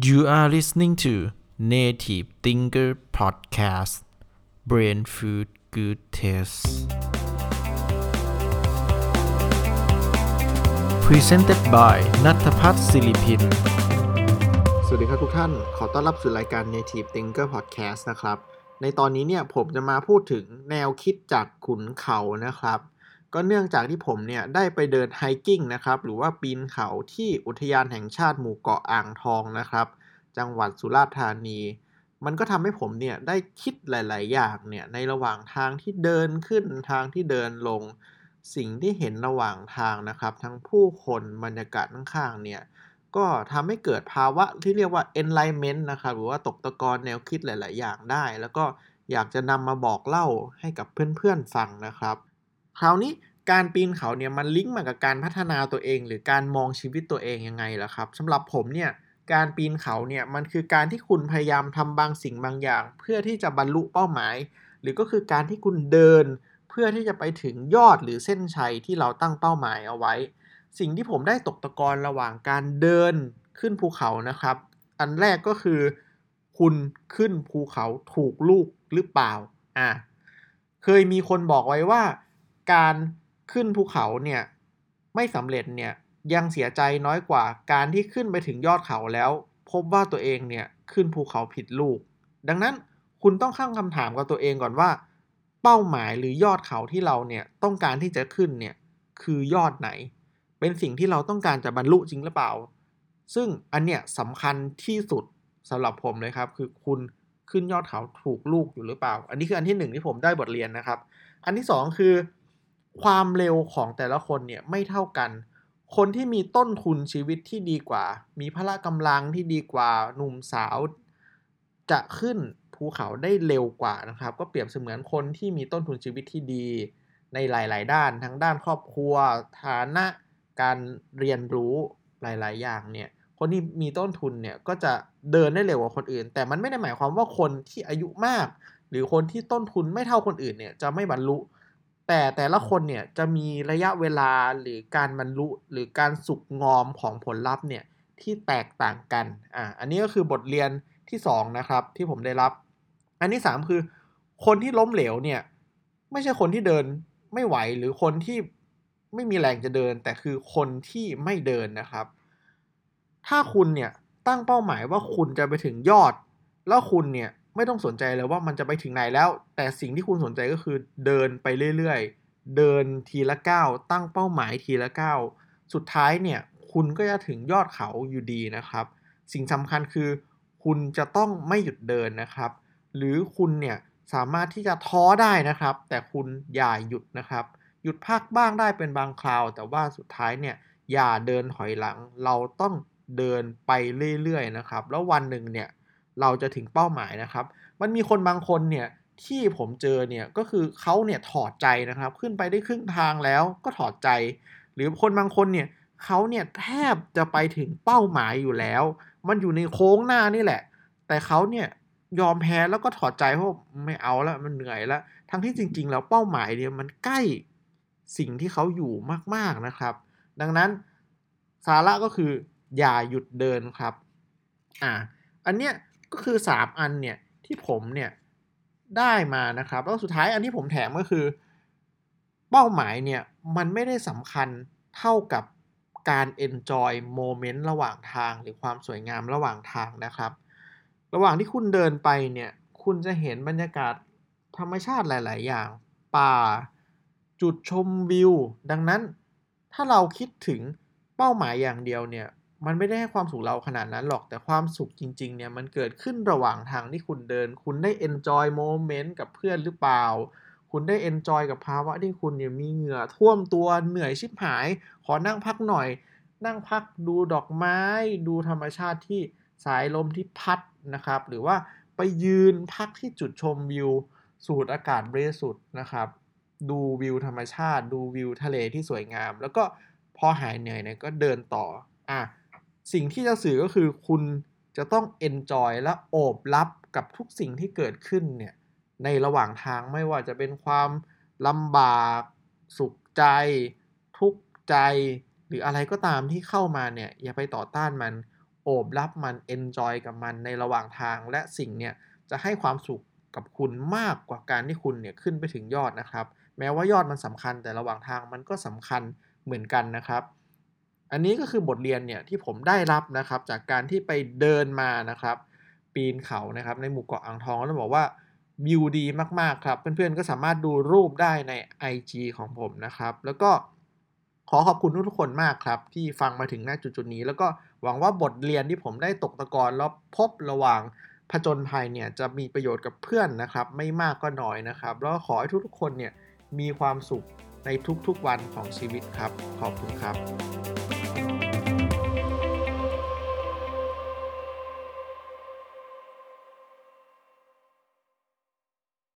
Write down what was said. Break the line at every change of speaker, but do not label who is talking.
You are listening to Native Thinker Podcast Brain Food Good Taste Presented by นัทพัฒน์ศิริพิน
สวัสดีครับทุกท่าน ขอต้อนรับสู่รายการ Native Thinker Podcast นะครับ ในตอนนี้เนี่ยผมจะมาพูดถึงแนวคิดจากขุนเขานะครับ ก็เนื่องจากที่ผมเนี่ยได้ไปเดินไฮกิ้งนะครับหรือว่าปีนเขาที่อุทยานแห่งชาติหมู่เกาะอ่างทองนะครับ จังหวัดสุราษฎร์ธานี มันก็ทำให้ผมเนี่ยได้คิดหลาย ๆ อย่างเนี่ยในระหว่างทางที่เดินขึ้นทางที่เดินลง สิ่งที่เห็นระหว่างทางนะครับ ทั้งผู้คนบรรยากาศข้าง ๆ เนี่ยก็ทำให้เกิดภาวะที่เรียกว่า enlightenment นะครับหรือว่าตกตะกอนแนวคิดหลาย ๆ อย่างได้ แล้วก็อยากจะนำมาบอกเล่าให้กับเพื่อน ๆ ฟังนะครับ คราวนี้การปีนเขาเนี่ยมันลิงก์มากับการพัฒนาตัวเอง หรือการมองชีวิตตัวเองยังไงล่ะครับสำหรับผมเนี่ยการปีนเขาเนี่ยมันคือการที่คุณพยายามทำบางสิ่งบางอย่าง เพื่อที่จะบรรลุเป้าหมาย หรือก็คือการที่คุณเดิน เพื่อที่จะไปถึงยอดหรือเส้นชัยที่เราตั้งเป้าหมายเอาไว้ สิ่งที่ผมได้ตกตะกอนระหว่างการเดินขึ้นภูเขานะครับ อันแรกก็คือ คุณขึ้นภูเขาถูกลูกหรือเปล่าอะเคยมีคนบอกไว้ว่า การขึ้นภูเขาเนี่ยไม่สำเร็จเนี่ยยังเสียใจน้อยกว่าการที่ขึ้นไปถึงยอดเขาแล้ว พบว่าตัวเองเนี่ยขึ้นภูเขาผิดลูก ดังนั้นคุณต้องข้างคำถามกับตัวเองก่อนว่า เป้าหมายหรือยอดเขาที่เราเนี่ยต้องการที่จะขึ้นเนี่ยคือยอดไหน เป็นสิ่งที่เราต้องการจะบรรลุจริงหรือเปล่า ซึ่งอันเนี้ยสำคัญที่สุดสำหรับผมเลยครับ คือคุณขึ้นยอดเขาถูกลูกอยู่หรือเปล่า อันนี้คืออันที่หนึ่งที่ผมได้บทเรียนนะครับ อันที่สองคือ ความเร็วของแต่ละคนเนี่ยไม่เท่ากัน คนที่มีต้นทุนชีวิตที่ดีกว่า มีพละกำลังที่ดีกว่าหนุ่มสาว จะขึ้นภูเขาได้เร็วกว่านะครับ ก็เปรียบเสมือนคนที่มีต้นทุนชีวิตที่ดีในหลาย ๆ ด้านทั้งด้านครอบครัว ฐานะการเรียนรู้หลาย ๆ อย่างเนี่ยคนที่มีต้นทุนเนี่ยก็จะเดินได้เร็วกว่าคนอื่น แต่มันไม่ได้หมายความว่าคนที่อายุมาก หรือคนที่ต้นทุนไม่เท่าคนอื่นเนี่ยจะไม่บรรลุ แต่แต่ละคนเนี่ยจะมีระยะเวลาหรือการบรรลุหรือการสุกงอมของผลลัพธ์เนี่ยที่แตกต่างกัน อ่า อันนี้ก็คือบทเรียนที่ 2 นะครับ ที่ผมได้รับ อันที่ 3 คือ คนที่ล้มเหลวเนี่ย ไม่ใช่คนที่เดินไม่ไหวหรือคนที่ไม่มีแรงจะเดิน แต่คือคนที่ไม่เดินนะครับ ถ้าคุณเนี่ยตั้งเป้าหมายว่าคุณจะไปถึงยอด แล้วคุณเนี่ย ไม่ต้องสนใจเลยว่ามันจะไปถึงไหนแล้ว แต่สิ่งที่คุณสนใจก็คือเดินไปเรื่อยๆ เดินทีละก้าวตั้งเป้าหมายทีละก้าวสุดท้ายเนี่ยคุณก็จะถึงยอดเขาอยู่ดีนะครับ สิ่งสำคัญคือคุณจะต้องไม่หยุดเดินนะครับ หรือคุณเนี่ยสามารถที่จะท้อได้นะครับ แต่คุณอย่าหยุดนะครับ หยุดพักบ้างได้เป็นบางคราว แต่ว่าสุดท้ายเนี่ยอย่าเดินถอยหลัง เราต้องเดินไปเรื่อยๆนะครับ แล้ววันหนึ่งเนี่ย เราจะถึงเป้าหมายนะครับ มันมีคนบางคนเนี่ยที่ผมเจอเนี่ยก็คือเขาเนี่ยถอดใจนะครับ ขึ้นไปได้ครึ่งทางแล้วก็ถอดใจ หรือคนบางคนเนี่ยเขาเนี่ยแทบจะไปถึงเป้าหมายอยู่แล้ว มันอยู่ในโค้งหน้านี่แหละ แต่เขาเนี่ยยอมแพ้แล้วก็ถอดใจเพราะไม่เอาแล้วมันเหนื่อยแล้ว ทั้งที่จริง ๆ แล้วเป้าหมายเนี่ยมันใกล้สิ่งที่เขาอยู่มากๆนะครับ ดังนั้นสาระก็คืออย่าหยุดเดินครับ อ่า อันเนี้ย ก็คือ 3 อันเนี่ยที่ผมเนี่ยได้มานะครับ แล้วสุดท้ายอันที่ผมแถมก็คือ เป้าหมายเนี่ยมันไม่ได้สำคัญเท่ากับการ enjoy moment ระหว่างทางหรือความสวยงามระหว่างทางนะครับ ระหว่างที่คุณเดินไปเนี่ยคุณจะเห็นบรรยากาศธรรมชาติหลาย ๆ อย่าง ป่า จุดชมวิว ดังนั้นถ้าเราคิดถึงเป้าหมายอย่างเดียวเนี่ย มันไม่ได้ให้ความสุขเราขนาดนั้นหรอกแต่ความสุขจริง ๆ เนี่ยมันเกิดขึ้นระหว่างทางที่คุณเดิน คุณได้ enjoy moment กับเพื่อนหรือเปล่า คุณได้ enjoy กับภาวะที่คุณเนี่ยมีเหงื่อท่วมตัวเหนื่อยชิบหาย ขอนั่งพักหน่อย นั่งพักดูดอกไม้ ดูธรรมชาติที่สายลมที่พัดนะครับ หรือว่าไปยืนพักที่จุดชมวิว สูดอากาศบริสุทธิ์นะครับ ดูวิวธรรมชาติ ดูวิวทะเลที่สวยงาม แล้วก็พอหายเหนื่อยเนี่ยก็เดินต่ออะ สิ่งที่จะสื่อก็คือคุณจะต้อง enjoy และโอบรับกับทุกสิ่งที่เกิดขึ้นเนี่ยในระหว่างทางไม่ว่าจะเป็นความลำบาก สุขใจ ทุกข์ใจ หรืออะไรก็ตามที่เข้ามาเนี่ยอย่าไปต่อต้านมัน โอบรับมันเอนจอยกับมันในระหว่างทางและสิ่งเนี่ยจะให้ความสุขกับคุณมากกว่าการที่คุณเนี่ยขึ้นไปถึงยอดนะครับ แม้ว่ายอดมันสำคัญแต่ระหว่างทางมันก็สำคัญเหมือนกันนะครับ อันนี้ก็คือบทเรียนเนี่ยที่ผมได้รับนะครับจากการที่ไปเดินมานะครับ ปีนเขานะครับในหมู่เกาะอ่างทองแล้วบอกว่าวิวดีมากๆครับ เพื่อนๆก็สามารถดูรูปได้ใน IG ของผมนะครับ แล้วก็ขอขอบคุณทุกๆคนมากครับ ที่ฟังมาถึงหน้าจุดๆนี้ แล้วก็หวังว่าบทเรียนที่ผมได้ตกตะกอนแล้วพบระหว่างผจญภัยเนี่ยจะมีประโยชน์กับเพื่อนนะครับ ไม่มากก็น้อยนะครับ แล้วขอให้ทุกๆคนเนี่ยมีความสุขในทุกๆวันของชีวิตครับ ขอบคุณครับ